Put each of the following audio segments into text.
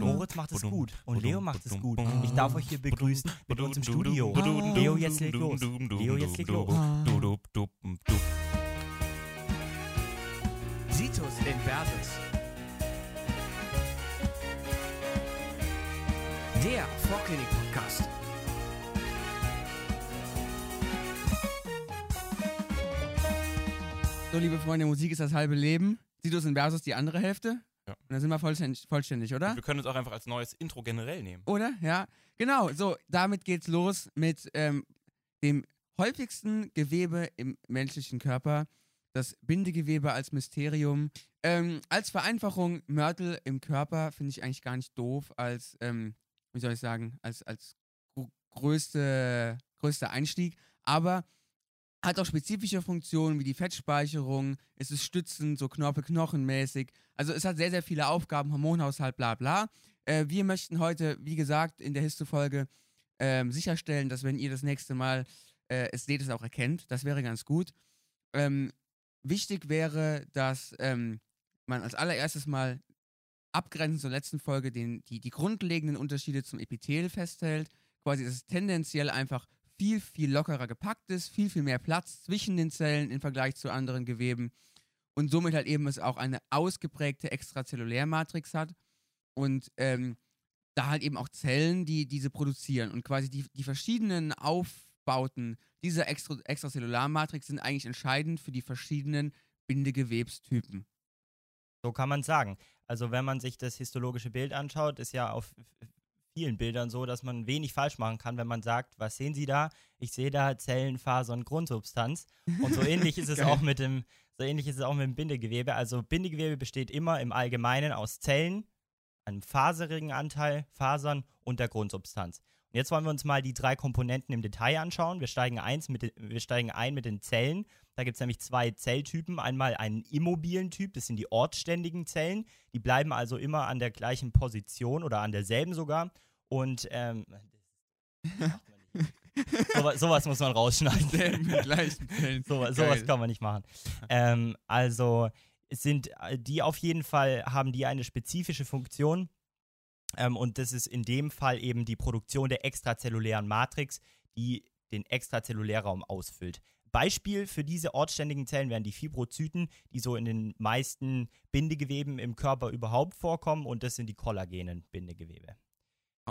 Moritz macht es gut und Leo macht es gut. Ich darf euch hier begrüßen mit uns im Studio. Leo, jetzt leg los. Leo, jetzt leg los. Situs in Versus. Der Vorklinik-Podcast. So, liebe Freunde, Musik ist das halbe Leben. Situs in Versus die andere Hälfte. Ja. Und dann sind wir vollständig, vollständig oder? Wir können uns auch einfach als neues Intro generell nehmen. Oder? Ja. Genau, so, damit geht's los mit ähm, dem häufigsten Gewebe im menschlichen Körper. Das Bindegewebe als Mysterium. Ähm, als Vereinfachung, Mörtel im Körper finde ich eigentlich gar nicht doof als, ähm, wie soll ich sagen, als, als größte, größter Einstieg. Aber hat auch spezifische Funktionen wie die Fettspeicherung, es ist stützend, so Knorpel-Knochenmäßig. Also es hat sehr, sehr viele Aufgaben, Hormonhaushalt, bla bla. Äh, wir möchten heute, wie gesagt, in der Histo-Folge ähm, sicherstellen, dass wenn ihr das nächste Mal äh, es seht, es auch erkennt. Das wäre ganz gut. Ähm, wichtig wäre, dass ähm, man als allererstes mal abgrenzend zur letzten Folge den, die, die grundlegenden Unterschiede zum Epithel festhält. Quasi, dass es tendenziell einfach viel, viel lockerer gepackt ist, viel, viel mehr Platz zwischen den Zellen im Vergleich zu anderen Geweben und somit halt eben es auch eine ausgeprägte Extrazellulärmatrix hat und ähm, da halt eben auch Zellen, die diese produzieren und quasi die, die verschiedenen Aufbauten dieser Extra Extrazellularmatrix sind eigentlich entscheidend für die verschiedenen Bindegewebstypen. So kann man sagen. Also wenn man sich das histologische Bild anschaut, ist ja auf vielen Bildern so, dass man wenig falsch machen kann, wenn man sagt, was sehen Sie da? Ich sehe da Zellen, Fasern, Grundsubstanz. Und so ähnlich ist es auch mit dem, so ähnlich ist es auch mit dem Bindegewebe. Also Bindegewebe besteht immer im Allgemeinen aus Zellen, einem faserigen Anteil, Fasern und der Grundsubstanz. Und jetzt wollen wir uns mal die drei Komponenten im Detail anschauen. Wir steigen, eins mit wir steigen ein mit den Zellen. Da gibt es nämlich zwei Zelltypen. Einmal einen immobilen Typ, das sind die ortständigen Zellen. Die bleiben also immer an der gleichen Position oder an derselben sogar. Und ähm, das macht man nicht. sowas, sowas muss man rausschneiden. So, sowas kann man nicht machen. ähm, also es sind äh, die auf jeden Fall haben die eine spezifische Funktion. Ähm, und das ist in dem Fall eben die Produktion der extrazellulären Matrix, die den Extrazellulärraum ausfüllt. Beispiel für diese ortständigen Zellen wären die Fibrozyten, die so in den meisten Bindegeweben im Körper überhaupt vorkommen und das sind die kollagenen Bindegewebe.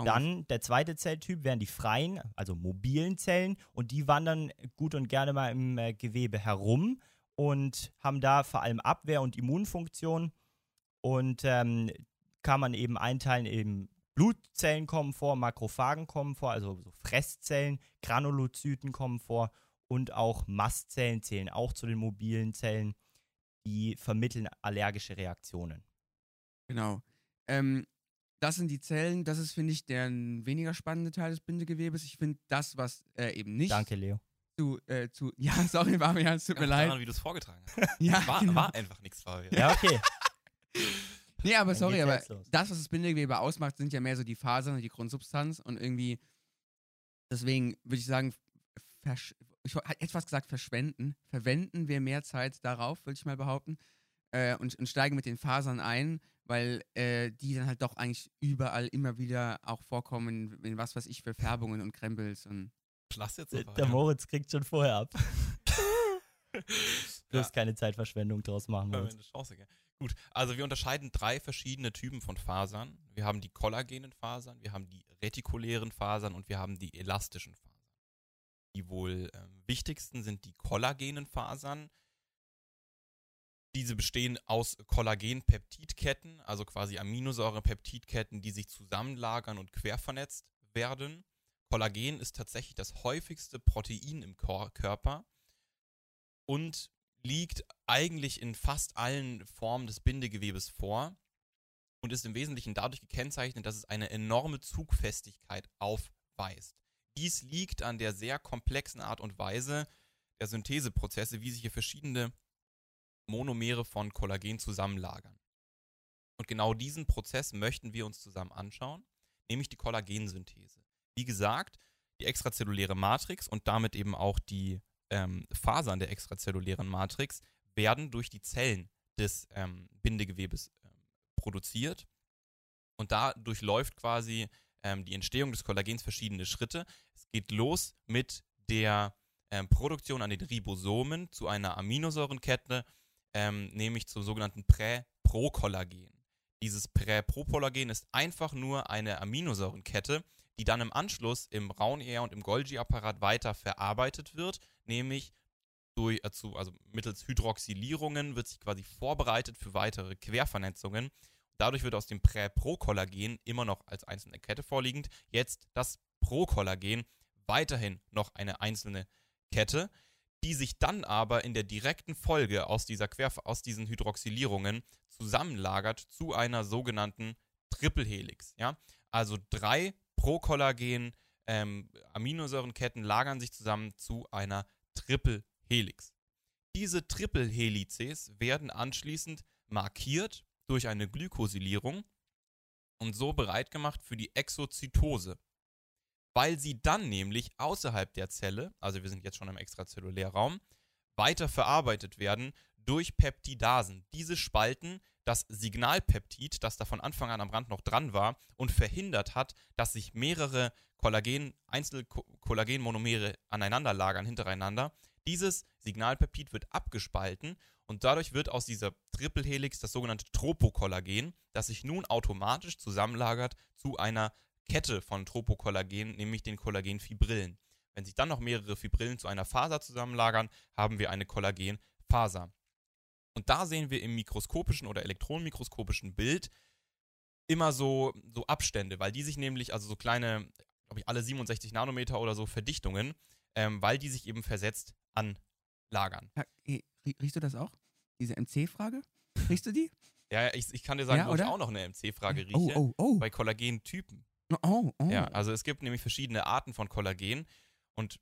Dann der zweite Zelltyp wären die freien, also mobilen Zellen und die wandern gut und gerne mal im äh, Gewebe herum und haben da vor allem Abwehr- und Immunfunktion und ähm, kann man eben einteilen, eben Blutzellen kommen vor, Makrophagen kommen vor, also so Fresszellen, Granulozyten kommen vor und auch Mastzellen zählen auch zu den mobilen Zellen, die vermitteln allergische Reaktionen. Genau. Ähm, das sind die Zellen, das ist, finde ich, der weniger spannende Teil des Bindegewebes. Ich finde das, was äh, eben nicht Danke, Leo. zu, äh, zu. Ja, sorry, Fabian, es tut mir Ganz leid. daran, wie du es vorgetragen hast. Ja, War, genau. war einfach nichts, Fabian. Ja, okay. Nee, aber Dann sorry, aber das, was das Bindegewebe ausmacht, sind ja mehr so die Fasern und die Grundsubstanz und irgendwie, deswegen würde ich sagen, ich hätte fast gesagt verschwenden, verwenden wir mehr Zeit darauf, würde ich mal behaupten, äh, und, und steigen mit den Fasern ein, weil äh, die dann halt doch eigentlich überall immer wieder auch vorkommen, in, in was weiß ich für Färbungen und Krempels und Lass jetzt Der, so der Moritz kriegt schon vorher ab. Du Ja. wirst keine Zeitverschwendung draus machen, Ja, Moritz. eine Chance, gell? Gut, also wir unterscheiden drei verschiedene Typen von Fasern. Wir haben die kollagenen Fasern, wir haben die retikulären Fasern und wir haben die elastischen Fasern. Die wohl ähm, wichtigsten sind die kollagenen Fasern. Diese bestehen aus Kollagen-Peptidketten, also quasi Aminosäure-Peptidketten, die sich zusammenlagern und quervernetzt werden. Kollagen ist tatsächlich das häufigste Protein im Körper und liegt eigentlich in fast allen Formen des Bindegewebes vor und ist im Wesentlichen dadurch gekennzeichnet, dass es eine enorme Zugfestigkeit aufweist. Dies liegt an der sehr komplexen Art und Weise der Syntheseprozesse, wie sich hier verschiedene Monomere von Kollagen zusammenlagern. Und genau diesen Prozess möchten wir uns zusammen anschauen, nämlich die Kollagensynthese. Wie gesagt, die extrazelluläre Matrix und damit eben auch die ähm, Fasern der extrazellulären Matrix werden durch die Zellen des ähm, Bindegewebes ähm, produziert. Und da durchläuft quasi ähm, die Entstehung des Kollagens verschiedene Schritte. Es geht los mit der ähm, Produktion an den Ribosomen zu einer Aminosäurenkette, ähm, nämlich zum sogenannten Prä-Pro-Kollagen. Dieses Prä-Pro-Kollagen ist einfach nur eine Aminosäurenkette, die dann im Anschluss im Raun-ER und im Golgi-Apparat weiter verarbeitet wird, nämlich durch, also, also mittels Hydroxylierungen wird sich quasi vorbereitet für weitere Quervernetzungen. Dadurch wird aus dem Prä-Pro-Kollagen immer noch als einzelne Kette vorliegend jetzt das Pro-Kollagen weiterhin noch eine einzelne Kette, die sich dann aber in der direkten Folge aus, dieser Quer aus diesen Hydroxylierungen zusammenlagert zu einer sogenannten Triple-Helix. Ja? Also drei Pro-Kollagen ähm, Aminosäurenketten lagern sich zusammen zu einer Triple-Helix. Diese Triple-Helices werden anschließend markiert durch eine Glykosylierung und so bereit gemacht für die Exozytose. Weil sie dann nämlich außerhalb der Zelle, also wir sind jetzt schon im Extrazellulärraum, weiter verarbeitet werden durch Peptidasen. Diese spalten das Signalpeptid, das da von Anfang an am Rand noch dran war und verhindert hat, dass sich mehrere Kollagen, Einzelkollagenmonomere aneinander lagern, hintereinander. Dieses Signalpeptid wird abgespalten und dadurch wird aus dieser Triple-Helix das sogenannte Tropokollagen, das sich nun automatisch zusammenlagert zu einer Kette von Tropokollagen, nämlich den Kollagenfibrillen. Wenn sich dann noch mehrere Fibrillen zu einer Faser zusammenlagern, haben wir eine Kollagenfaser. Und da sehen wir im mikroskopischen oder elektronenmikroskopischen Bild immer so, so Abstände, weil die sich nämlich, also so kleine, glaube ich, alle 67 Nanometer oder so Verdichtungen, ähm, weil die sich eben versetzt anlagern. Riechst du das auch? Diese MC-Frage? Riechst du die? Ja, ich, ich kann dir sagen, Ja, wo ich auch noch eine MC-Frage rieche. Oh, oh, oh. Bei Kollagentypen. Oh, oh. Ja, also es gibt nämlich verschiedene Arten von Kollagen und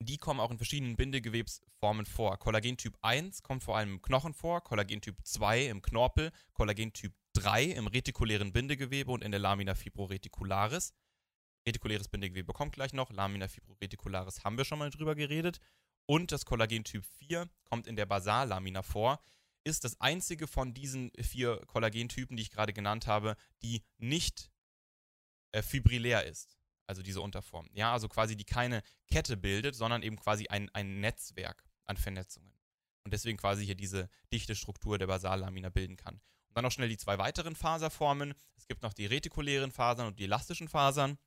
die kommen auch in verschiedenen Bindegewebsformen vor. Kollagentyp 1 kommt vor allem im Knochen vor, Kollagentyp 2 im Knorpel, Kollagentyp 3 im retikulären Bindegewebe und in der Lamina fibroreticularis. Retikuläres Bindegewebe kommt gleich noch, Lamina fibroreticularis haben wir schon mal drüber geredet. Und das Kollagentyp 4 kommt in der Basallamina vor, ist das einzige von diesen vier Kollagentypen, die ich gerade genannt habe, die nicht äh, fibrillär ist. Also diese Unterform. Ja, also quasi die keine Kette bildet, sondern eben quasi ein, ein Netzwerk an Vernetzungen. Und deswegen quasi hier diese dichte Struktur der Basallamina bilden kann. Und dann noch schnell die zwei weiteren Faserformen. Es gibt noch die retikulären Fasern und die elastischen Fasern.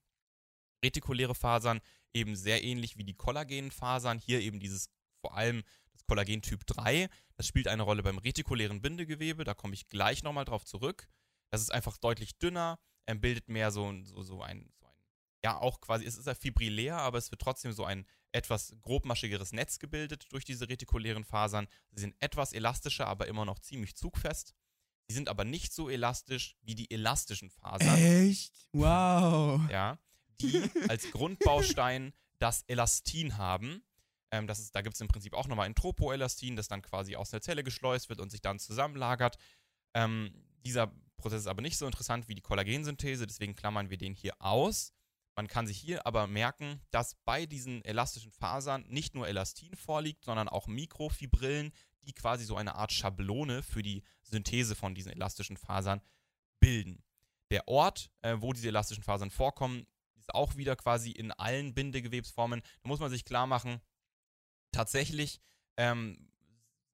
Retikuläre Fasern eben sehr ähnlich wie die kollagenen Fasern. Hier eben dieses vor allem das Kollagentyp 3. Das spielt eine Rolle beim retikulären Bindegewebe. Da komme ich gleich nochmal drauf zurück. Das ist einfach deutlich dünner, ähm, bildet mehr so, so, so, ein, so ein, ja auch quasi, es ist ja fibrillär, aber es wird trotzdem so ein etwas grobmaschigeres Netz gebildet durch diese retikulären Fasern. Sie sind etwas elastischer, aber immer noch ziemlich zugfest. Sie sind aber nicht so elastisch wie die elastischen Fasern. Echt? Wow. Ja, die als Grundbaustein das Elastin haben. Ähm, das ist, da gibt es im Prinzip auch nochmal ein Tropoelastin, das dann quasi aus der Zelle geschleust wird und sich dann zusammenlagert. Ähm, dieser Prozess ist aber nicht so interessant wie die Kollagensynthese, deswegen klammern wir den hier aus. Man kann sich hier aber merken, dass bei diesen elastischen Fasern nicht nur Elastin vorliegt, sondern auch Mikrofibrillen, die quasi so eine Art Schablone für die Synthese von diesen elastischen Fasern bilden. Der Ort, äh, wo diese elastischen Fasern vorkommen, ist auch wieder quasi in allen Bindegewebsformen. Da muss man sich klar machen, tatsächlich ähm,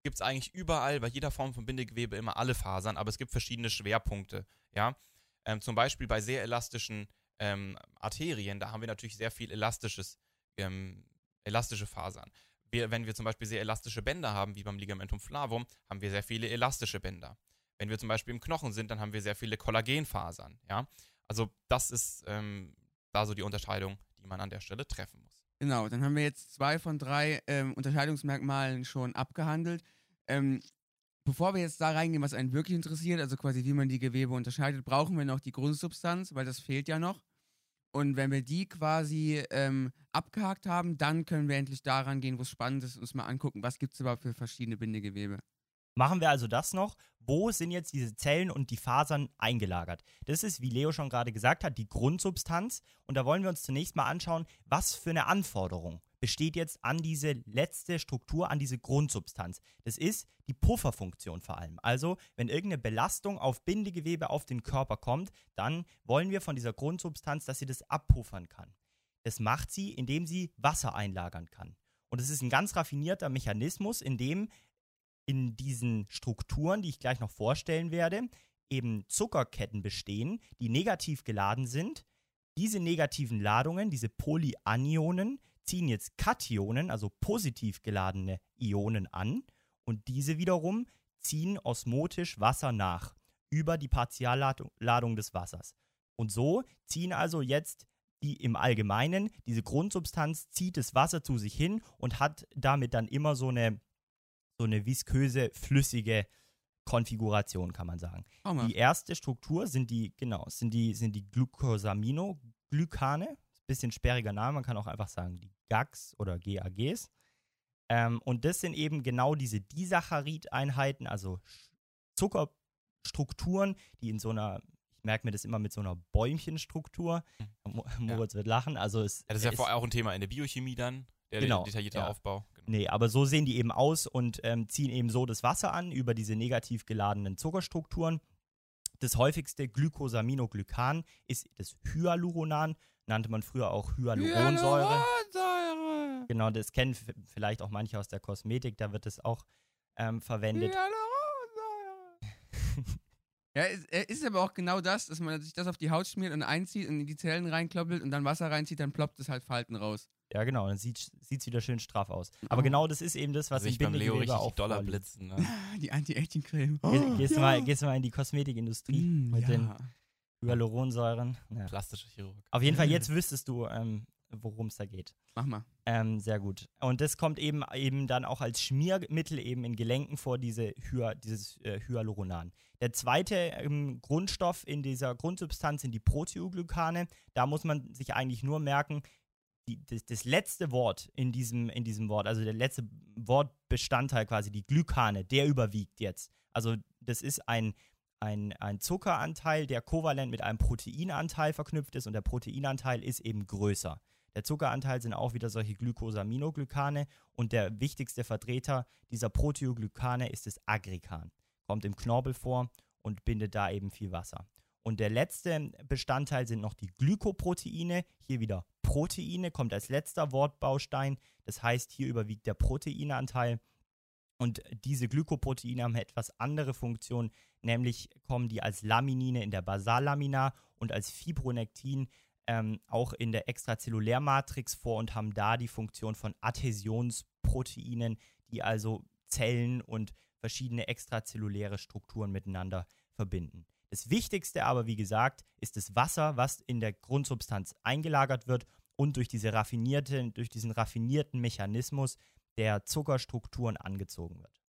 gibt es eigentlich überall bei jeder Form von Bindegewebe immer alle Fasern, aber es gibt verschiedene Schwerpunkte. Ja? Ähm, zum Beispiel bei sehr elastischen ähm, Arterien, da haben wir natürlich sehr viel elastisches, ähm, elastische Fasern. Wir, wenn wir zum Beispiel sehr elastische Bänder haben, wie beim Ligamentum flavum, haben wir sehr viele elastische Bänder. Wenn wir zum Beispiel im Knochen sind, dann haben wir sehr viele Kollagenfasern. Ja? Also das ist ähm, da so die Unterscheidung, die man an der Stelle treffen muss. Genau, dann haben wir jetzt zwei von drei ähm, Unterscheidungsmerkmalen schon abgehandelt. Ähm, bevor wir jetzt da reingehen, was einen wirklich interessiert, also quasi wie man die Gewebe unterscheidet, brauchen wir noch die Grundsubstanz, weil das fehlt ja noch. Und wenn wir die quasi ähm, abgehakt haben, dann können wir endlich daran gehen, wo es spannend ist, uns mal angucken, was gibt es überhaupt für verschiedene Bindegewebe. Machen wir also das noch. Wo sind jetzt diese Zellen und die Fasern eingelagert? Das ist, wie Leo schon gerade gesagt hat, die Grundsubstanz. Und da wollen wir uns zunächst mal anschauen, was für eine Anforderung besteht jetzt an diese letzte Struktur, an diese Grundsubstanz. Das ist die Pufferfunktion vor allem. Also, wenn irgendeine Belastung auf Bindegewebe auf den Körper kommt, dann wollen wir von dieser Grundsubstanz, dass sie das abpuffern kann. Das macht sie, indem sie Wasser einlagern kann. Und es ist ein ganz raffinierter Mechanismus, in dem in diesen Strukturen, die ich gleich noch vorstellen werde, eben Zuckerketten bestehen, die negativ geladen sind. Diese negativen Ladungen, diese Polyanionen, ziehen jetzt Kationen, also positiv geladene Ionen an und diese wiederum ziehen osmotisch Wasser nach über die Partialladung des Wassers. Und so ziehen also jetzt die im Allgemeinen, diese Grundsubstanz zieht das Wasser zu sich hin und hat damit dann immer so eine, so eine visköse, flüssige Konfiguration, kann man sagen. Mal. Die erste Struktur sind die, genau, sind die, sind die Glucosaminoglykane. Bisschen sperriger Name, man kann auch einfach sagen die GAGs oder GAGs. Ähm, und das sind eben genau diese Disaccharid-Einheiten, also Zuckerstrukturen, die in so einer, ich merke mir das immer mit so einer Bäumchenstruktur. Mo- Moritz wird lachen. Also es, Ja, das ist ja vorher auch ein Thema in der Biochemie dann, der Genau, detaillierte ja. Aufbau. Genau. Nee, aber so sehen die eben aus und ähm, ziehen eben so das Wasser an über diese negativ geladenen Zuckerstrukturen. Das häufigste Glycosaminoglykan ist das Hyaluronan, nannte man früher auch Hyaluronsäure. Hyaluronsäure. Genau, das kennen vielleicht auch manche aus der Kosmetik, da wird es auch ähm, verwendet. Hyaluronsäure. Ja, es es ist aber auch genau das, dass man sich das auf die Haut schmiert und einzieht und in die Zellen reinkloppelt und dann Wasser reinzieht, dann ploppt es halt Falten raus. Ja, genau, dann sieht es wieder schön straff aus. Aber Oh. genau das ist eben das, was Also ich beim Leo richtig auch die Dollar vorliegt. blitzen. Ne? Die Anti-Aging-Creme. Ge gehst, du ja. mal, gehst mal in die Kosmetikindustrie Mm, mit den ja. Hyaluronsäuren. Ja. Plastischer Chirurg. Auf jeden Fall, jetzt wüsstest du, ähm, worum es da geht. Mach mal. Ähm, sehr gut. Und das kommt eben eben dann auch als Schmiermittel eben in Gelenken vor, diese Hy dieses äh, Hyaluronan. Der zweite ähm, Grundstoff in dieser Grundsubstanz sind die Proteoglykane. Da muss man sich eigentlich nur merken, die, das, das letzte Wort in diesem, in diesem Wort, also der letzte Wortbestandteil quasi, die Glykane, der überwiegt jetzt. Also das ist ein, ein, ein Zuckeranteil, der kovalent mit einem Proteinanteil verknüpft ist und der Proteinanteil ist eben größer. Der Zuckeranteil sind auch wieder solche Glycosaminoglycane und der wichtigste Vertreter dieser Proteoglykane ist das Aggregan. Kommt im Knorpel vor und bindet da eben viel Wasser. Und der letzte Bestandteil sind noch die Glykoproteine. Hier wieder Proteine, kommt als letzter Wortbaustein. Das heißt, hier überwiegt der Proteinanteil. Und diese Glykoproteine haben eine etwas andere Funktion, nämlich kommen die als Laminine in der Basallamina und als Fibronektin ähm, auch in der Extrazellulärmatrix vor und haben da die Funktion von Adhäsionsproteinen, die also Zellen und verschiedene extrazelluläre Strukturen miteinander verbinden. Das Wichtigste aber, wie gesagt, ist das Wasser, was in der Grundsubstanz eingelagert wird und durch, diese raffinierte, durch diesen raffinierten Mechanismus der Zuckerstrukturen angezogen wird.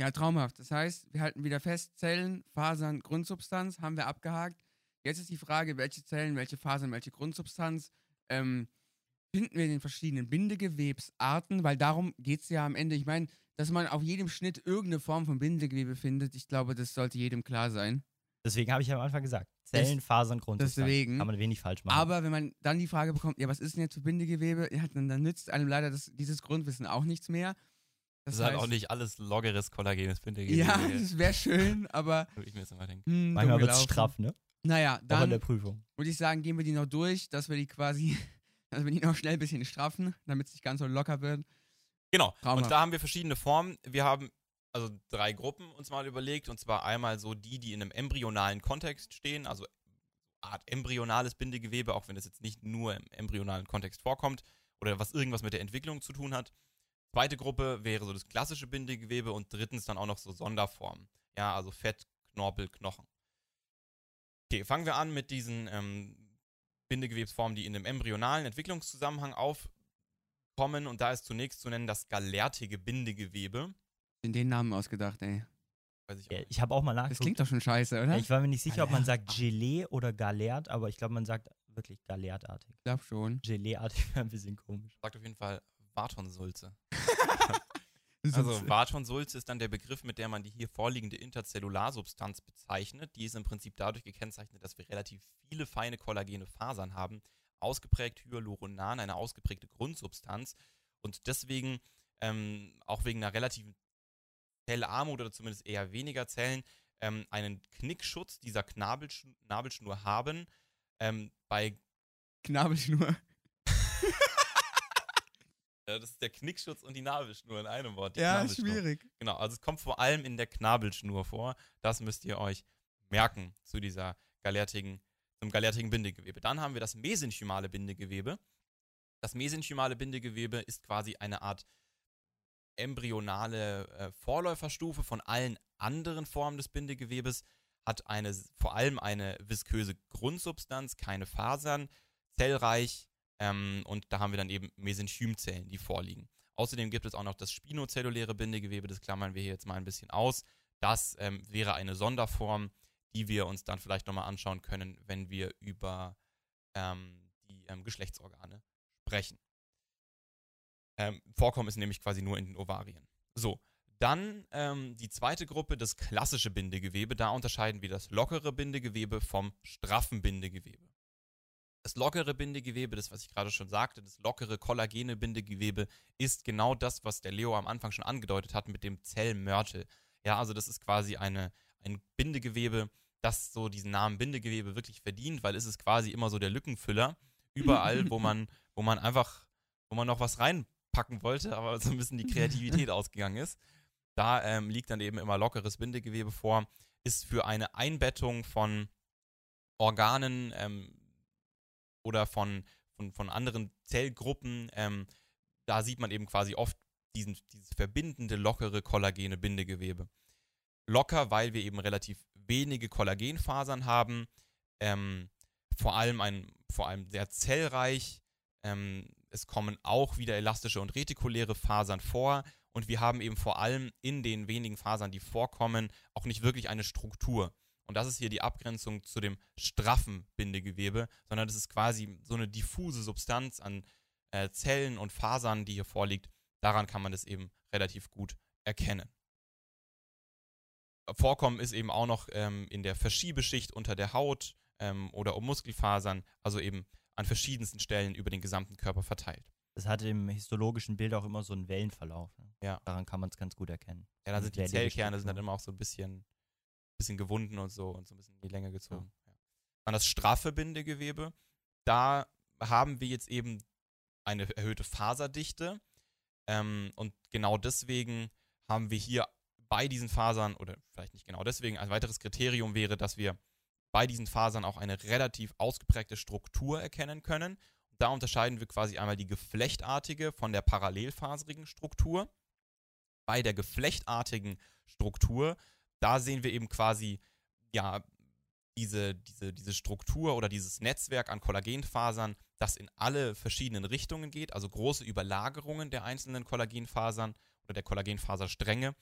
Ja, traumhaft. Das heißt, wir halten wieder fest, Zellen, Fasern, Grundsubstanz haben wir abgehakt. Jetzt ist die Frage, welche Zellen, welche Fasern, welche Grundsubstanz ähm, finden wir in den verschiedenen Bindegewebsarten, weil darum geht es ja am Ende. Ich meine, dass man auf jedem Schnitt irgendeine Form von Bindegewebe findet, ich glaube, das sollte jedem klar sein. Deswegen habe ich am Anfang gesagt, Zellen, Fasern, Grundsubstanz. deswegen. Kann man wenig falsch machen. Aber wenn man dann die Frage bekommt, ja, was ist denn jetzt für Bindegewebe? Ja, dann, dann nützt einem leider das, dieses Grundwissen auch nichts mehr. Das, ist halt auch nicht alles loggeres kollagenes Bindegewebe. Ja, das wäre schön, aber Würde ich mir jetzt immer denken. hm, Manchmal wird es straff, ne? Naja, Auch in dann der Prüfung. würde ich sagen, gehen wir die noch durch, dass wir die quasi, dass wir die noch schnell ein bisschen straffen, damit es nicht ganz so locker wird. Genau. Traumhaft. Und da haben wir verschiedene Formen. Wir haben also drei Gruppen uns mal überlegt. Und zwar einmal so die, die in einem embryonalen Kontext stehen, also Art embryonales Bindegewebe, auch wenn es jetzt nicht nur im embryonalen Kontext vorkommt oder was irgendwas mit der Entwicklung zu tun hat. Zweite Gruppe wäre so das klassische Bindegewebe und drittens dann auch noch so Sonderformen. Ja, also Fett, Knorpel, Knochen. Okay, fangen wir an mit diesen ähm, Bindegewebsformen, die in dem embryonalen Entwicklungszusammenhang aufkommen. Und da ist zunächst zu nennen das galertige Bindegewebe. In den Namen ausgedacht, ey. Weiß ich ich habe auch mal Das nachgeguckt. klingt doch schon scheiße, oder? Ja, ich war mir nicht sicher, ob man sagt Gelee oder Galert, aber ich glaube, man sagt wirklich Galertartig. Ich glaube schon. Geleeartig wäre ein bisschen komisch. Sagt auf jeden Fall Wartonsulze. Das Also ist- Wartonsulze ist dann der Begriff, mit der man die hier vorliegende Interzellarsubstanz bezeichnet. Die ist im Prinzip dadurch gekennzeichnet, dass wir relativ viele feine kollagene Fasern haben, ausgeprägt Hyaluronan, eine ausgeprägte Grundsubstanz. und deswegen, ähm, auch wegen einer relativen Zellarmut oder zumindest eher weniger Zellen, ähm, einen Knickschutz dieser Knabelsch Nabelschnur haben. Ähm, bei Knabelschnur. Ja, das ist der Knickschutz und die Nabelschnur in einem Wort. Ja, schwierig. Genau, also es kommt vor allem in der Knabelschnur vor. Das müsst ihr euch merken zu dieser galertigen, zum galertigen Bindegewebe. Dann haben wir das mesenchymale Bindegewebe. Das mesenchymale Bindegewebe ist quasi eine Art embryonale äh, Vorläuferstufe von allen anderen Formen des Bindegewebes, hat eine, vor allem eine visköse Grundsubstanz, keine Fasern, zellreich ähm, und da haben wir dann eben Mesenchymzellen, die vorliegen. Außerdem gibt es auch noch das spinozelluläre Bindegewebe, das klammern wir hier jetzt mal ein bisschen aus. Das ähm, wäre eine Sonderform, die wir uns dann vielleicht nochmal anschauen können, wenn wir über ähm, die ähm, Geschlechtsorgane sprechen. Ähm, Vorkommen ist nämlich quasi nur in den Ovarien. So, dann ähm, die zweite Gruppe, das klassische Bindegewebe. Da unterscheiden wir das lockere Bindegewebe vom straffen Bindegewebe. Das lockere Bindegewebe, das, was ich gerade schon sagte, das lockere kollagene Bindegewebe, ist genau das, was der Leo am Anfang schon angedeutet hat mit dem Zellmörtel. Ja, also das ist quasi eine, ein Bindegewebe, das so diesen Namen Bindegewebe wirklich verdient, weil es ist quasi immer so der Lückenfüller. Überall, wo man, wo man einfach, wo man noch was reinpacken wollte, aber so ein bisschen die Kreativität ausgegangen ist. Da ähm, liegt dann eben immer lockeres Bindegewebe vor, ist für eine Einbettung von Organen ähm, oder von, von, von anderen Zellgruppen, ähm, da sieht man eben quasi oft diesen, dieses verbindende, lockere, kollagene Bindegewebe. Locker, weil wir eben relativ wenige Kollagenfasern haben, ähm, vor allem ein, vor allem sehr zellreich. Ähm, es kommen auch wieder elastische und retikuläre Fasern vor und wir haben eben vor allem in den wenigen Fasern, die vorkommen, auch nicht wirklich eine Struktur. Und das ist hier die Abgrenzung zu dem straffen Bindegewebe, sondern das ist quasi so eine diffuse Substanz an äh, Zellen und Fasern, die hier vorliegt. Daran kann man das eben relativ gut erkennen. Vorkommen ist eben auch noch ähm, in der Verschiebeschicht unter der Haut ähm, oder um Muskelfasern, also eben an verschiedensten Stellen über den gesamten Körper verteilt. Das hat im histologischen Bild auch immer so einen Wellenverlauf. Ne? Ja. Daran kann man es ganz gut erkennen. Ja, dann sind die Zellkerne sind dann Struktur. immer auch so ein bisschen, bisschen gewunden und so und so ein bisschen in die Länge gezogen. Ja. Dann das straffe Bindegewebe. Da haben wir jetzt eben eine erhöhte Faserdichte. Ähm, und genau deswegen haben wir hier bei diesen Fasern, oder vielleicht nicht genau deswegen, ein weiteres Kriterium wäre, dass wir bei diesen Fasern auch eine relativ ausgeprägte Struktur erkennen können. Da unterscheiden wir quasi einmal die geflechtartige von der parallelfaserigen Struktur. Bei der geflechtartigen Struktur, da sehen wir eben quasi, ja, diese, diese, diese Struktur oder dieses Netzwerk an Kollagenfasern, das in alle verschiedenen Richtungen geht, also große Überlagerungen der einzelnen Kollagenfasern oder der Kollagenfaserstränge.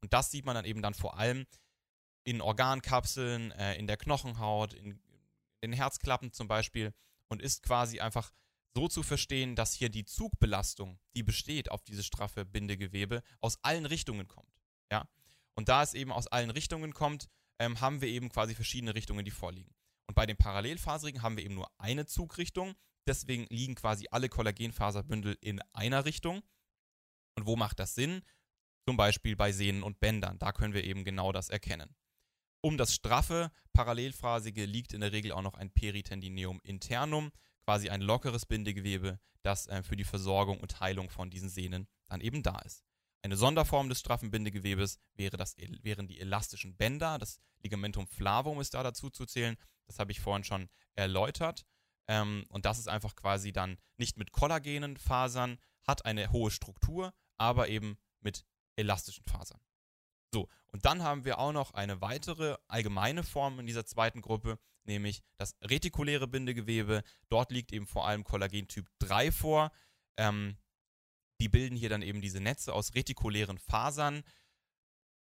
Und das sieht man dann eben dann vor allem in Organkapseln, äh, in der Knochenhaut, in, in den Herzklappen zum Beispiel und ist quasi einfach so zu verstehen, dass hier die Zugbelastung, die besteht auf dieses straffe Bindegewebe, aus allen Richtungen kommt. Ja? Und da es eben aus allen Richtungen kommt, ähm, haben wir eben quasi verschiedene Richtungen, die vorliegen. Und bei den Parallelfaserigen haben wir eben nur eine Zugrichtung, deswegen liegen quasi alle Kollagenfaserbündel in einer Richtung. Und wo macht das Sinn? Zum Beispiel bei Sehnen und Bändern, da können wir eben genau das erkennen. Um das straffe, parallelphasige liegt in der Regel auch noch ein Peritendineum internum, quasi ein lockeres Bindegewebe, das äh, für die Versorgung und Heilung von diesen Sehnen dann eben da ist. Eine Sonderform des straffen Bindegewebes wäre das, wären die elastischen Bänder. Das Ligamentum flavum ist da dazu zu zählen. Das habe ich vorhin schon erläutert. Ähm, und das ist einfach quasi dann nicht mit kollagenen Fasern, hat eine hohe Struktur, aber eben mit elastischen Fasern. So, und dann haben wir auch noch eine weitere allgemeine Form in dieser zweiten Gruppe, nämlich das retikuläre Bindegewebe. Dort liegt eben vor allem Kollagentyp 3 vor. Ähm, die bilden hier dann eben diese Netze aus retikulären Fasern.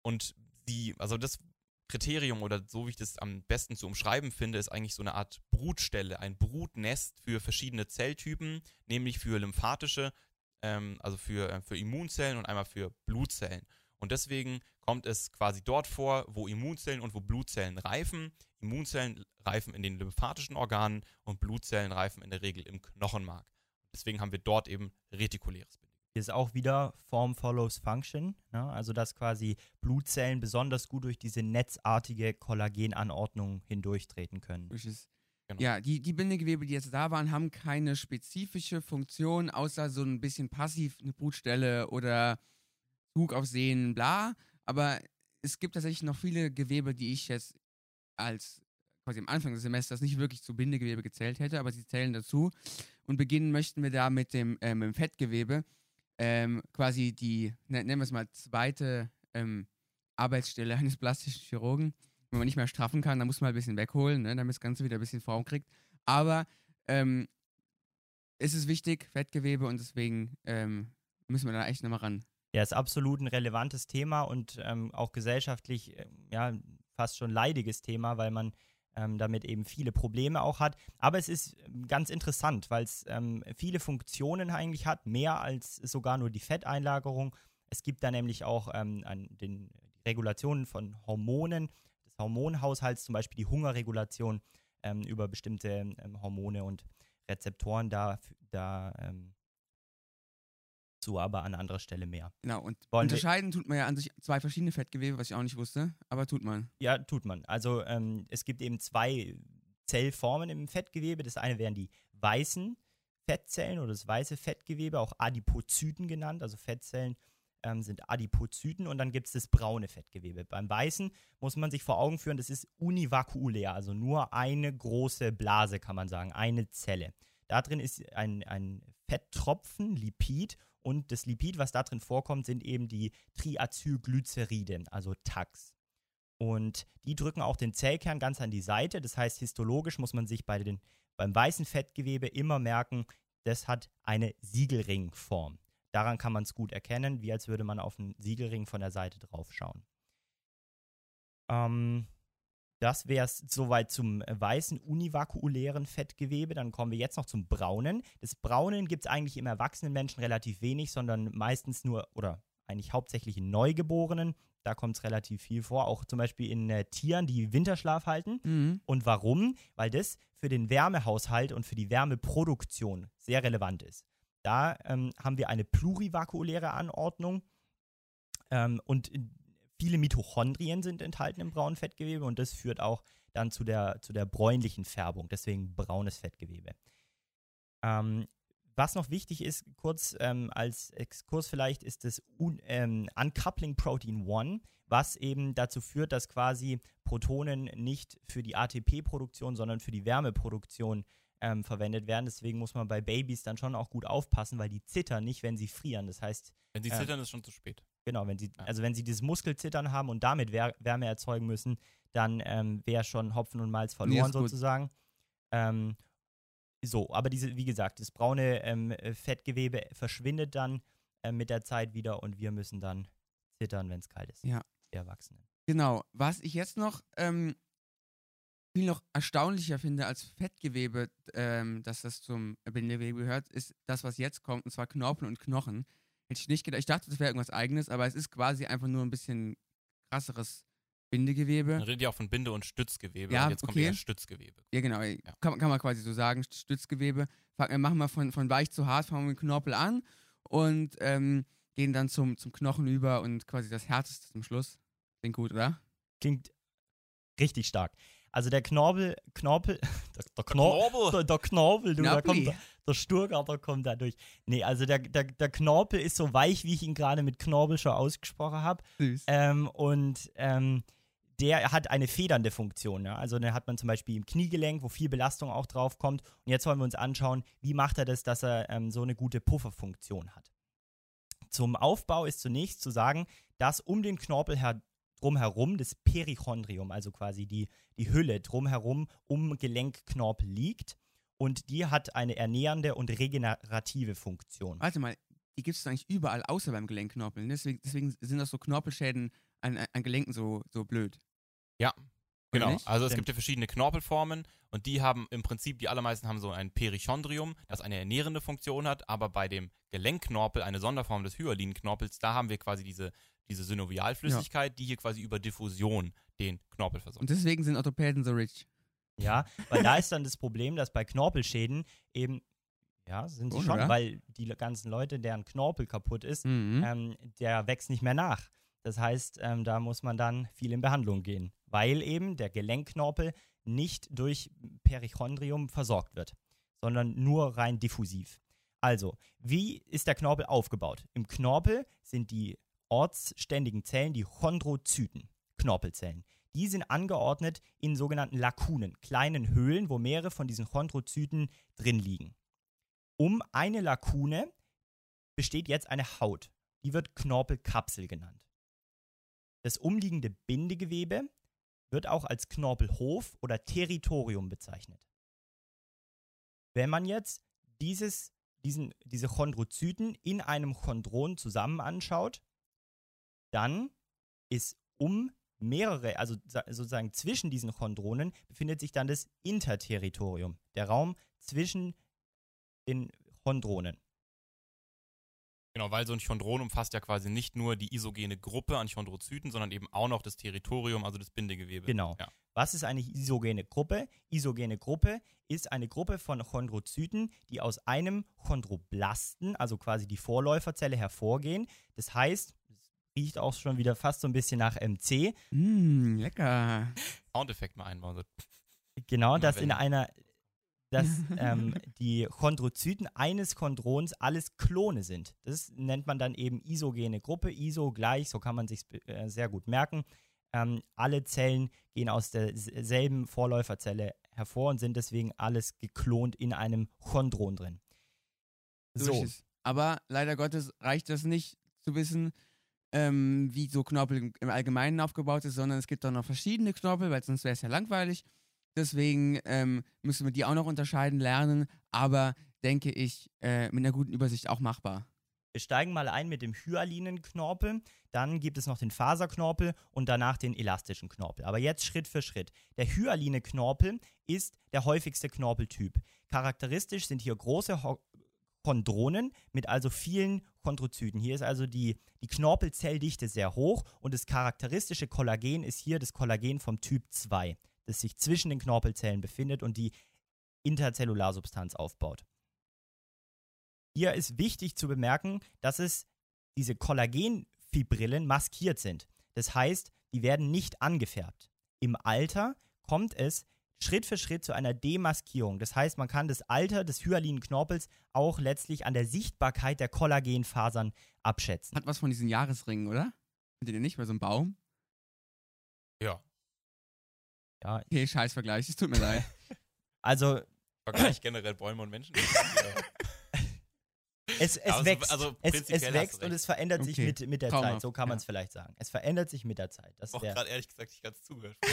Und die, also das Kriterium oder so wie ich das am besten zu umschreiben finde, ist eigentlich so eine Art Brutstelle, ein Brutnest für verschiedene Zelltypen, nämlich für lymphatische, ähm, also für, äh, für Immunzellen und einmal für Blutzellen. Und deswegen kommt es quasi dort vor, wo Immunzellen und wo Blutzellen reifen. Immunzellen reifen in den lymphatischen Organen und Blutzellen reifen in der Regel im Knochenmark. Deswegen haben wir dort eben retikuläres Bindegewebe. Hier ist auch wieder Form follows Function, ne? also dass quasi Blutzellen besonders gut durch diese netzartige Kollagenanordnung hindurchtreten können. Genau. Ja, die, die Bindegewebe, die jetzt da waren, haben keine spezifische Funktion, außer so ein bisschen passiv eine Brutstelle oder Zug auf Sehnen, bla. Aber es gibt tatsächlich noch viele Gewebe, die ich jetzt als quasi am Anfang des Semesters nicht wirklich zu Bindegewebe gezählt hätte, aber sie zählen dazu. Und beginnen möchten wir da mit dem, ähm, mit dem Fettgewebe. Ähm, quasi die, ne- nennen wir es mal, zweite ähm, Arbeitsstelle eines plastischen Chirurgen wenn man nicht mehr straffen kann, dann muss man halt ein bisschen wegholen, ne, damit das Ganze wieder ein bisschen Form kriegt. Aber ähm, es ist wichtig, Fettgewebe, und deswegen ähm, müssen wir da echt nochmal ran. Ja, ist absolut ein relevantes Thema und ähm, auch gesellschaftlich ähm, ja, fast schon leidiges Thema, weil man ähm, damit eben viele Probleme auch hat. Aber es ist ähm, ganz interessant, weil es ähm, viele Funktionen eigentlich hat, mehr als sogar nur die Fetteinlagerung. Es gibt da nämlich auch ähm, an den Regulationen von Hormonen, des Hormonhaushalts, zum Beispiel die Hungerregulation ähm, über bestimmte Hormone und Rezeptoren da, da ähm, zu, aber an anderer Stelle mehr. Genau, und Wollen unterscheiden tut man ja an sich zwei verschiedene Fettgewebe, was ich auch nicht wusste, aber tut man. Ja, tut man. Also ähm, es gibt eben zwei Zellformen im Fettgewebe. Das eine wären die weißen Fettzellen oder das weiße Fettgewebe, auch Adipozyten genannt. Also Fettzellen ähm, sind Adipozyten und dann gibt es das braune Fettgewebe. Beim weißen muss man sich vor Augen führen, das ist univakuulär, also nur eine große Blase, kann man sagen, eine Zelle. Da drin ist ein, ein Fetttropfen, Lipid und das Lipid, was da drin vorkommt, sind eben die Triacylglyceride, also TAGs. Und die drücken auch den Zellkern ganz an die Seite. Das heißt, histologisch muss man sich bei den, beim weißen Fettgewebe immer merken, das hat eine Siegelringform. Daran kann man es gut erkennen, wie als würde man auf einen Siegelring von der Seite drauf schauen. Ähm, das wäre es soweit zum äh, weißen univakuulären Fettgewebe. Dann kommen wir jetzt noch zum braunen. Das Braunen gibt es eigentlich im erwachsenen Menschen relativ wenig, sondern meistens nur oder eigentlich hauptsächlich in Neugeborenen. Da kommt es relativ viel vor, auch zum Beispiel in äh, Tieren, die Winterschlaf halten. Mhm. Und warum? Weil das für den Wärmehaushalt und für die Wärmeproduktion sehr relevant ist. Da ähm, haben wir eine plurivakuuläre Anordnung ähm, und viele Mitochondrien sind enthalten im braunen Fettgewebe und das führt auch dann zu der, zu der bräunlichen Färbung, deswegen braunes Fettgewebe. Ähm, was noch wichtig ist, kurz ähm, als Exkurs vielleicht, ist das Un ähm, Uncoupling Protein 1, was eben dazu führt, dass quasi Protonen nicht für die ATP-Produktion, sondern für die Wärmeproduktion ähm, verwendet werden. Deswegen muss man bei Babys dann schon auch gut aufpassen, weil die zittern nicht, wenn sie frieren. Das heißt, Wenn sie Ja. zittern, ist schon zu spät. Genau, wenn sie, Ja. also wenn sie dieses Muskelzittern haben und damit Wär Wärme erzeugen müssen, dann ähm, wäre schon Hopfen und Malz verloren gut. sozusagen. Ähm, so, aber diese, wie gesagt, das braune ähm, äh, Fettgewebe verschwindet dann ähm, mit der Zeit wieder und wir müssen dann zittern, wenn es kalt ist. Ja. Die Erwachsenen. Genau. Was ich jetzt noch ähm, viel noch erstaunlicher finde als Fettgewebe, ähm, dass das zum Bindegewebe gehört, ist das, was jetzt kommt, und zwar Knorpel und Knochen. Hätte ich nicht gedacht. Ich dachte, das wäre irgendwas eigenes, aber es ist quasi einfach nur ein bisschen krasseres Bindegewebe. Man redet ja auch von Binde- und Stützgewebe. Ja, und jetzt kommt okay. eher Stützgewebe. Ja, genau. Kann, kann man quasi so sagen. Stützgewebe. Machen wir von, von weich zu hart, fangen wir mit Knorpel an und ähm, gehen dann zum, zum Knochen über und quasi das Härteste zum Schluss. Klingt gut, oder? Klingt richtig stark. Also der Knorpel, Knorpel, der, der, Knorpel, der, der Knorpel, du, da kommt der, der Sturgarter kommt da durch. Nee, also der, der, der Knorpel ist so weich, wie ich ihn gerade mit Knorpel schon ausgesprochen habe. Süß. Ähm, und ähm, der hat eine federnde Funktion. Ja? Also den hat man zum Beispiel im Kniegelenk, wo viel Belastung auch drauf kommt. Und jetzt wollen wir uns anschauen, wie macht er das, dass er ähm, so eine gute Pufferfunktion hat. Zum Aufbau ist zunächst zu sagen, dass um den Knorpel her drumherum das Perichondrium, also quasi die, die Hülle drumherum um Gelenkknorpel liegt. Und die hat eine ernährende und regenerative Funktion. Warte mal, die gibt es eigentlich überall, außer beim Gelenkknorpel. Deswegen, deswegen sind das so Knorpelschäden an, an Gelenken so, so blöd. Ja, Genau, nicht? also es Stimmt. gibt ja verschiedene Knorpelformen und die haben im Prinzip, die allermeisten haben so ein Perichondrium, das eine ernährende Funktion hat, aber bei dem Gelenkknorpel, eine Sonderform des Hyalinknorpels, da haben wir quasi diese, diese Synovialflüssigkeit, die hier quasi über Diffusion den Knorpel versorgt. Und deswegen sind Orthopäden so rich. Ja, weil da ist dann das Problem, dass bei Knorpelschäden eben, Ja, sind sie Schon, schon, oder? weil die ganzen Leute, deren Knorpel kaputt ist, Mhm. ähm, der wächst nicht mehr nach. Das heißt, ähm, da muss man dann viel in Behandlung gehen, weil eben der Gelenkknorpel nicht durch Perichondrium versorgt wird, sondern nur rein diffusiv. Also, wie ist der Knorpel aufgebaut? Im Knorpel sind die ortsständigen Zellen die Chondrozyten, Knorpelzellen. Die sind angeordnet in sogenannten Lakunen, kleinen Höhlen, wo mehrere von diesen Chondrozyten drin liegen. Um eine Lakune besteht jetzt eine Haut. Die wird Knorpelkapsel genannt. Das umliegende Bindegewebe wird auch als Knorpelhof oder Territorium bezeichnet. Wenn man jetzt dieses, diesen, diese Chondrozyten in einem Chondron zusammen anschaut, dann ist um mehrere, also sa- sozusagen zwischen diesen Chondronen, befindet sich dann das Interterritorium, der Raum zwischen den Chondronen. Genau, weil so ein Chondron umfasst ja quasi nicht nur die isogene Gruppe an Chondrozyten, sondern eben auch noch das Territorium, also das Bindegewebe. Genau. Ja. Was ist eine isogene Gruppe? Isogene Gruppe ist eine Gruppe von Chondrozyten, die aus einem Chondroblasten, also quasi die Vorläuferzelle, hervorgehen. Das heißt, es riecht auch schon wieder fast so ein bisschen nach MC. Mm, lecker. Soundeffekt mal einbauen. Genau, dass in einer, dass ähm, die Chondrozyten eines Chondrons alles Klone sind. Das nennt man dann eben isogene Gruppe, iso gleich, so kann man sich äh, sehr gut merken. Ähm, alle Zellen gehen aus derselben Vorläuferzelle hervor und sind deswegen alles geklont in einem Chondron drin. So. Aber leider Gottes reicht das nicht zu wissen, ähm, wie so Knorpel im- im Allgemeinen aufgebaut ist, sondern es gibt auch noch verschiedene Knorpel, weil sonst wäre es ja langweilig. Deswegen ähm, müssen wir die auch noch unterscheiden lernen, aber denke ich, äh, mit einer guten Übersicht auch machbar. wir steigen mal ein mit dem Hyalinenknorpel, dann gibt es noch den Faserknorpel und danach den elastischen Knorpel. Aber jetzt Schritt für Schritt. Der Hyaline-Knorpel ist der häufigste Knorpeltyp. Charakteristisch sind hier große Ho Chondronen mit also vielen Chondrozyten. Hier ist also die, die Knorpelzelldichte sehr hoch und das charakteristische Kollagen ist hier das Kollagen vom Typ 2, das sich zwischen den Knorpelzellen befindet und die Interzellarsubstanz aufbaut. Hier ist wichtig zu bemerken, dass es diese Kollagenfibrillen maskiert sind. Das heißt, die werden nicht angefärbt. Im Alter kommt es Schritt für Schritt zu einer Demaskierung. Das heißt, man kann das Alter des hyalinen Knorpels auch letztlich an der Sichtbarkeit der Kollagenfasern abschätzen. Hat was von diesen Jahresringen, oder? Findet ihr nicht bei so einem Baum? Ja. Ja, Okay, scheiß Vergleich, es tut mir leid. also Vergleich generell Bäume und Menschen. Es, es Also- wächst. also es, es wächst und es verändert sich Okay. mit, mit der Traumhaft, Zeit. So kann man es ja. vielleicht sagen. Es verändert sich mit der Zeit. Das Ich habe gerade ehrlich gesagt nicht ganz zugehört.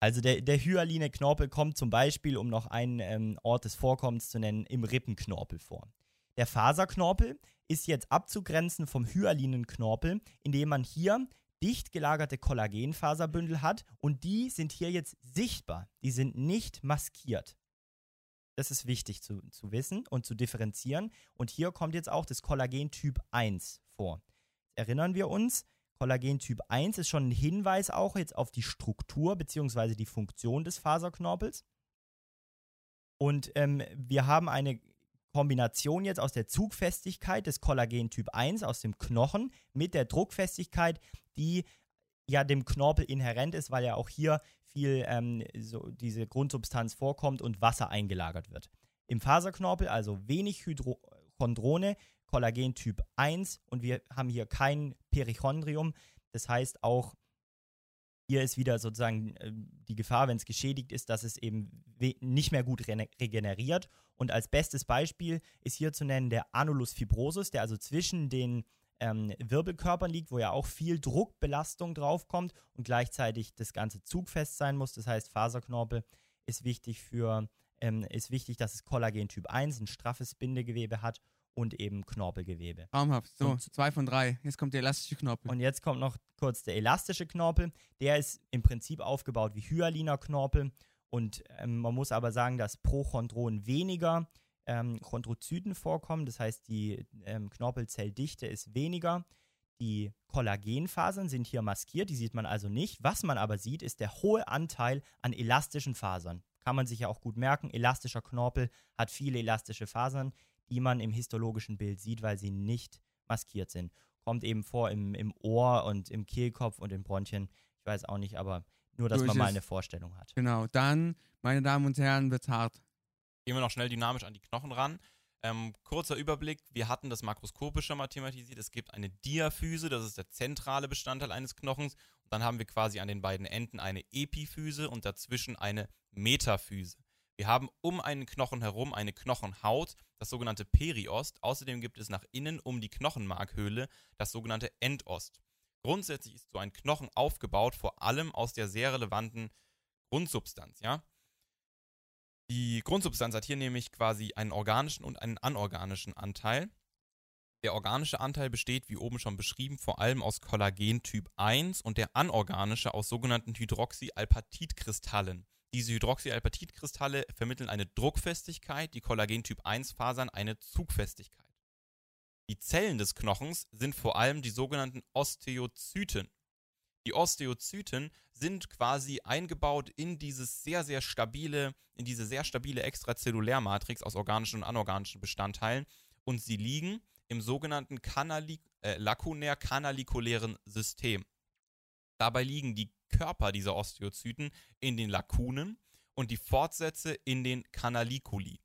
Also der, der hyaline Knorpel kommt zum Beispiel, um noch einen ähm, Ort des Vorkommens zu nennen, im Rippenknorpel vor. Der Faserknorpel ist jetzt abzugrenzen vom hyalinen Knorpel, indem man hier dicht gelagerte Kollagenfaserbündel hat und die sind hier jetzt sichtbar. Die sind nicht maskiert. Das ist wichtig zu, zu wissen und zu differenzieren. Und hier kommt jetzt auch das Kollagen Typ 1 vor. Erinnern wir uns, Kollagen Typ 1 ist schon ein Hinweis auch jetzt auf die Struktur bzw. die Funktion des Faserknorpels. Und ähm, wir haben eine Kombination jetzt aus der Zugfestigkeit des Kollagen Typ 1 aus dem Knochen mit der Druckfestigkeit, die ja dem Knorpel inhärent ist, weil ja auch hier viel ähm, so diese Grundsubstanz vorkommt und Wasser eingelagert wird. Im Faserknorpel also wenig Hydrochondrone, Kollagen Typ 1 und wir haben hier kein Perichondrium. Das heißt auch, hier ist wieder sozusagen äh, die Gefahr, wenn es geschädigt ist, dass es eben nicht mehr gut rene- regeneriert. Und als bestes Beispiel ist hier zu nennen der Annulus fibrosus, der also zwischen den ähm, Wirbelkörpern liegt, wo ja auch viel Druckbelastung draufkommt und gleichzeitig das Ganze zugfest sein muss. Das heißt, Faserknorpel ist wichtig für, ähm, ist wichtig, dass es Kollagen Typ 1, ein straffes Bindegewebe hat und eben Knorpelgewebe. Traumhaft. So, Und- zwei von drei. Jetzt kommt der elastische Knorpel. Und jetzt kommt noch kurz der elastische Knorpel. Der ist im Prinzip aufgebaut wie hyaliner Knorpel. Und ähm, man muss aber sagen, dass pro Chondron weniger ähm, Chondrozyten vorkommen. Das heißt, die ähm, Knorpelzelldichte ist weniger. Die Kollagenfasern sind hier maskiert, die sieht man also nicht. Was man aber sieht, ist der hohe Anteil an elastischen Fasern. kann man sich ja auch gut merken. Elastischer Knorpel hat viele elastische Fasern, die man im histologischen Bild sieht, weil sie nicht maskiert sind. Kommt eben vor im, im Ohr und im Kehlkopf und in Bronchien. Ich weiß auch nicht, aber nur, dass So man mal eine Vorstellung hat. Genau, dann, meine Damen und Herren, wird's hart. Gehen wir noch schnell dynamisch an die Knochen ran. Ähm, kurzer Überblick, wir hatten das makroskopisch schon mal thematisiert. Es gibt eine Diaphyse, das ist der zentrale Bestandteil eines Knochens. Und dann haben wir quasi an den beiden Enden eine Epiphyse und dazwischen eine Metaphyse. Wir haben um einen Knochen herum eine Knochenhaut, das sogenannte Periost. Außerdem gibt es nach innen um die Knochenmarkhöhle das sogenannte Endost. Grundsätzlich ist so ein Knochen aufgebaut, vor allem aus der sehr relevanten Grundsubstanz, ja. Die Grundsubstanz hat hier nämlich quasi einen organischen und einen anorganischen Anteil. Der organische Anteil besteht, wie oben schon beschrieben, vor allem aus Kollagen Typ 1 und der anorganische aus sogenannten Hydroxyalpatidkristallen. Diese Hydroxyalpatidkristalle vermitteln eine Druckfestigkeit, die Kollagen Typ 1 Fasern eine Zugfestigkeit. Die Zellen des Knochens sind vor allem die sogenannten Osteozyten. Die Osteozyten sind quasi eingebaut in dieses sehr, sehr stabile, in diese sehr stabile Extrazellulärmatrix aus organischen und anorganischen Bestandteilen und sie liegen im sogenannten äh, lakunär-kanalikulären System. Dabei liegen die Körper dieser Osteozyten in den Lakunen und die Fortsätze in den Canaliculi.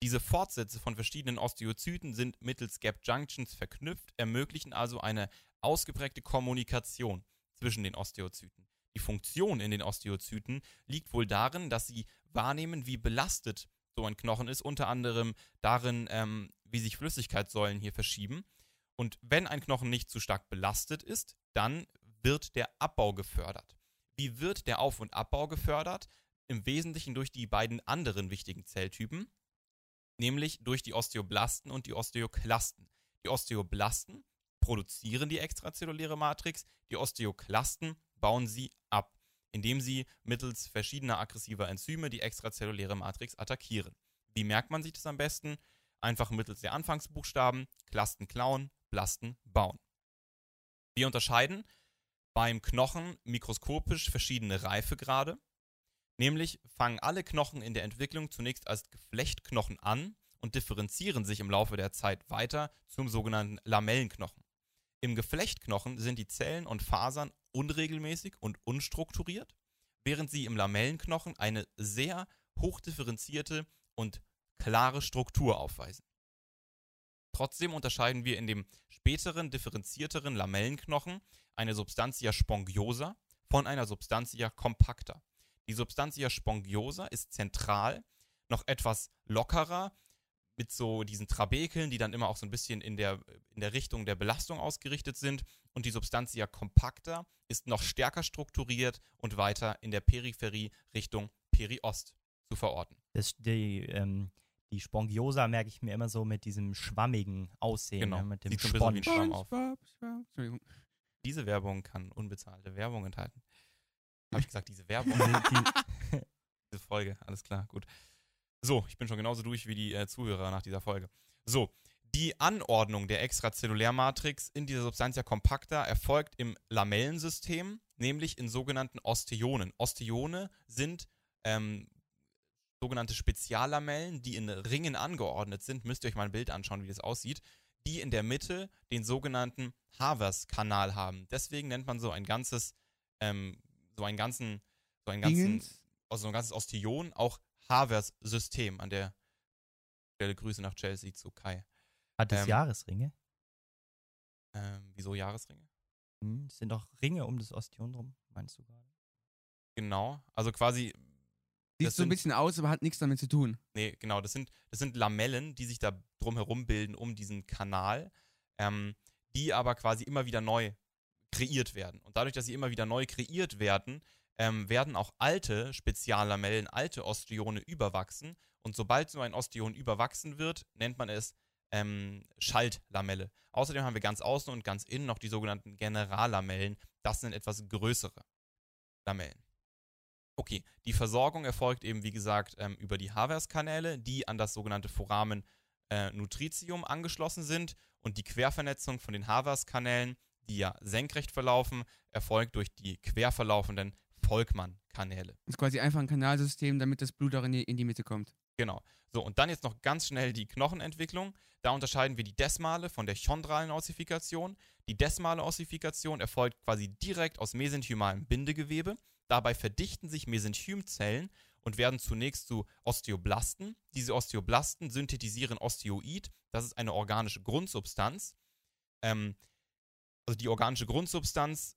Diese Fortsätze von verschiedenen Osteozyten sind mittels Gap Junctions verknüpft, ermöglichen also eine ausgeprägte Kommunikation zwischen den Osteozyten. Die Funktion in den Osteozyten liegt wohl darin, dass sie wahrnehmen, wie belastet so ein Knochen ist, unter anderem darin, ähm, wie sich Flüssigkeitssäulen hier verschieben. Und wenn ein Knochen nicht zu stark belastet ist, dann wird der Abbau gefördert. Wie wird der Auf- und Abbau gefördert? Im Wesentlichen durch die beiden anderen wichtigen Zelltypen, nämlich durch die Osteoblasten und die Osteoklasten. Die Osteoblasten produzieren die extrazelluläre Matrix, die Osteoklasten bauen sie ab, indem sie mittels verschiedener aggressiver Enzyme die extrazelluläre Matrix attackieren. Wie merkt man sich das am besten? Einfach mittels der Anfangsbuchstaben Klasten klauen, Blasten bauen. Wir unterscheiden beim Knochen mikroskopisch verschiedene Reifegrade. Nämlich fangen alle Knochen in der Entwicklung zunächst als Geflechtknochen an und differenzieren sich im Laufe der Zeit weiter zum sogenannten Lamellenknochen. Im Geflechtknochen sind die Zellen und Fasern unregelmäßig und unstrukturiert, während sie im Lamellenknochen eine sehr hochdifferenzierte und klare Struktur aufweisen. Trotzdem unterscheiden wir in dem späteren differenzierteren Lamellenknochen eine Substantia spongiosa von einer Substantia compacta. Die Substantia spongiosa ist zentral, noch etwas lockerer, mit so diesen Trabekeln, die dann immer auch so ein bisschen in der, in der Richtung der Belastung ausgerichtet sind. Und die Substantia compacta ist noch stärker strukturiert und weiter in der Peripherie Richtung Periost zu verorten. Das, die, ähm, die Spongiosa merke ich mir immer so mit diesem schwammigen Aussehen, Genau. ne, mit dem Sieht so ein. Schwamm auf. Diese Werbung kann unbezahlte Werbung enthalten. Habe ich gesagt, diese Werbung? Die, diese Folge, alles klar, gut. So, ich bin schon genauso durch wie die äh, Zuhörer nach dieser Folge. So, die Anordnung der Extrazellulärmatrix in dieser Substantia compacta erfolgt im Lamellensystem, nämlich in sogenannten Osteonen. Osteone sind ähm, sogenannte Speziallamellen, die in Ringen angeordnet sind. Müsst ihr euch mal ein Bild anschauen, wie das aussieht. Die in der Mitte den sogenannten Havers-Kanal haben. Deswegen nennt man so ein ganzes, ähm, so einen ganzen, so einen ganzen, also so ein ganzes Ostion auch Havers-System. An der Stelle Grüße nach Chelsea zu Kai. hat es Ähm, Jahresringe? Ähm, wieso Jahresringe? Hm, es sind doch Ringe um das Ostion drum, meinst du gerade? Genau. Also quasi, Sieht so ein bisschen aus, aber hat nichts damit zu tun. nee, genau, das sind, das sind Lamellen, die sich da drumherum bilden um diesen Kanal, ähm, die aber quasi immer wieder neu kreiert werden. Und dadurch, dass sie immer wieder neu kreiert werden, ähm, werden auch alte Speziallamellen, alte Osteone überwachsen. Und sobald so ein Ostion überwachsen wird, nennt man es ähm, Schaltlamelle. Außerdem haben wir ganz außen und ganz innen noch die sogenannten Generallamellen. Das sind etwas größere Lamellen. Okay, die Versorgung erfolgt eben, wie gesagt, ähm, über die Havers-Kanäle, die an das sogenannte Foramen äh, Nutritium angeschlossen sind. Und die Quervernetzung von den Havers-Kanälen, die ja senkrecht verlaufen, erfolgt durch die quer verlaufenden Volkmann-Kanäle. Das ist quasi einfach ein Kanalsystem, damit das Blut auch in die, in die Mitte kommt. Genau. So, und dann jetzt noch ganz schnell die Knochenentwicklung. Da unterscheiden wir die desmale von der chondralen Ossifikation. Die desmale Ossifikation erfolgt quasi direkt aus mesenchymalem Bindegewebe. Dabei verdichten sich Mesenchymzellen und werden zunächst zu Osteoblasten. Diese Osteoblasten synthetisieren Osteoid. Das ist eine organische Grundsubstanz. Ähm, also die organische Grundsubstanz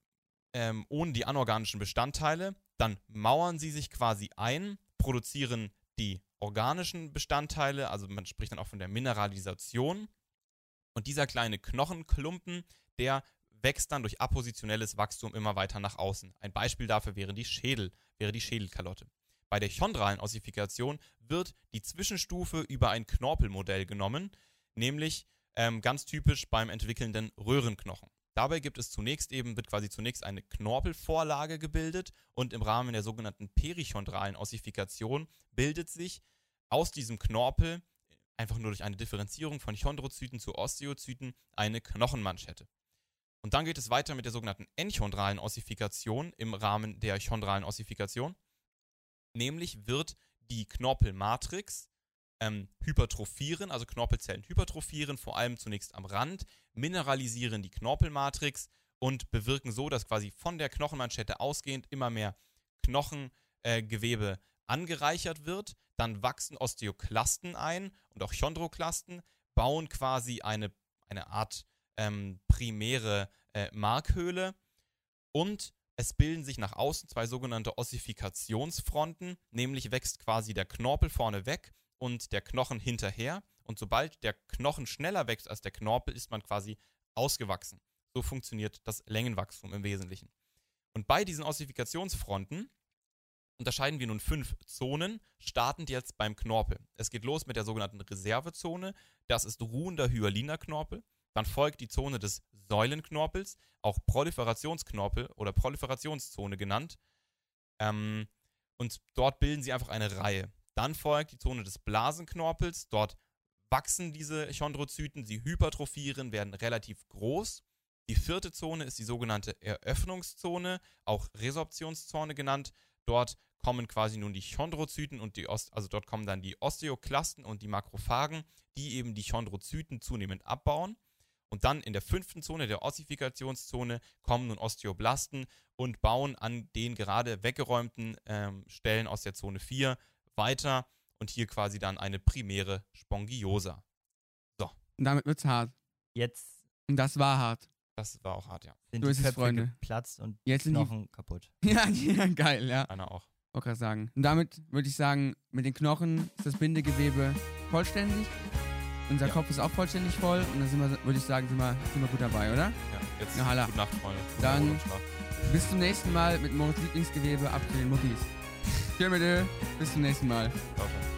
ähm, ohne die anorganischen Bestandteile. Dann mauern sie sich quasi ein, produzieren die organischen Bestandteile, also man spricht dann auch von der Mineralisation. Und dieser kleine Knochenklumpen, der wächst dann durch appositionelles Wachstum immer weiter nach außen. Ein Beispiel dafür wäre die Schädel, wäre die Schädelkalotte. Bei der chondralen Ossifikation wird die Zwischenstufe über ein Knorpelmodell genommen, nämlich ähm, ganz typisch beim entwickelnden Röhrenknochen. Dabei gibt es zunächst eben, wird quasi zunächst eine Knorpelvorlage gebildet und im Rahmen der sogenannten perichondralen Ossifikation bildet sich aus diesem Knorpel einfach nur durch eine Differenzierung von Chondrozyten zu Osteozyten eine Knochenmanschette. Und dann geht es weiter mit der sogenannten enchondralen Ossifikation im Rahmen der chondralen Ossifikation. Nämlich wird die Knorpelmatrix ähm, hypertrophieren, also Knorpelzellen hypertrophieren, vor allem zunächst am Rand, mineralisieren die Knorpelmatrix und bewirken so, dass quasi von der Knochenmanschette ausgehend immer mehr Knochengewebe äh, angereichert wird. Dann wachsen Osteoklasten ein und auch Chondroklasten, bauen quasi eine, eine Art ähm, primäre äh, Markhöhle und es bilden sich nach außen zwei sogenannte Ossifikationsfronten, nämlich wächst quasi der Knorpel vorne weg und der Knochen hinterher. Und sobald der Knochen schneller wächst als der Knorpel, ist man quasi ausgewachsen. So funktioniert das Längenwachstum im Wesentlichen. Und bei diesen Ossifikationsfronten unterscheiden wir nun fünf Zonen, startend jetzt beim Knorpel. Es geht los mit der sogenannten Reservezone. Das ist ruhender hyaliner Knorpel. Dann folgt die Zone des Säulenknorpels, auch Proliferationsknorpel oder Proliferationszone genannt. Ähm, und dort bilden sie einfach eine Reihe. Dann folgt die Zone des Blasenknorpels. Dort wachsen diese Chondrozyten, sie hypertrophieren, werden relativ groß. Die vierte Zone ist die sogenannte Eröffnungszone, auch Resorptionszone genannt. Dort kommen quasi nun die Chondrozyten und die Ost also dort kommen dann die Osteoklasten und die Makrophagen, die eben die Chondrozyten zunehmend abbauen. Und dann in der fünften Zone, der Ossifikationszone, kommen nun Osteoblasten und bauen an den gerade weggeräumten ähm, Stellen aus der Zone 4 weiter und hier quasi dann eine primäre Spongiosa. So. Und damit wird's hart. Jetzt Und das war hart. Das war auch hart, ja. sind So die ist es, Köpfe Freunde. geplatzt und Jetzt sind die- Knochen kaputt. Ja, ja geil, ja. Einer auch. Wollte gerade sagen. Und damit würde ich sagen, mit den Knochen ist das Bindegewebe vollständig. Unser Ja. Kopf ist auch vollständig voll. Und dann sind wir, würde ich sagen, sind wir, sind wir gut dabei, oder? Ja, jetzt Na, gute Nacht, Freunde. Dann-. Bis zum nächsten Mal mit Moritz Lieblingsgewebe ab zu den Muckis. Tschö. Bis zum nächsten Mal. Ciao.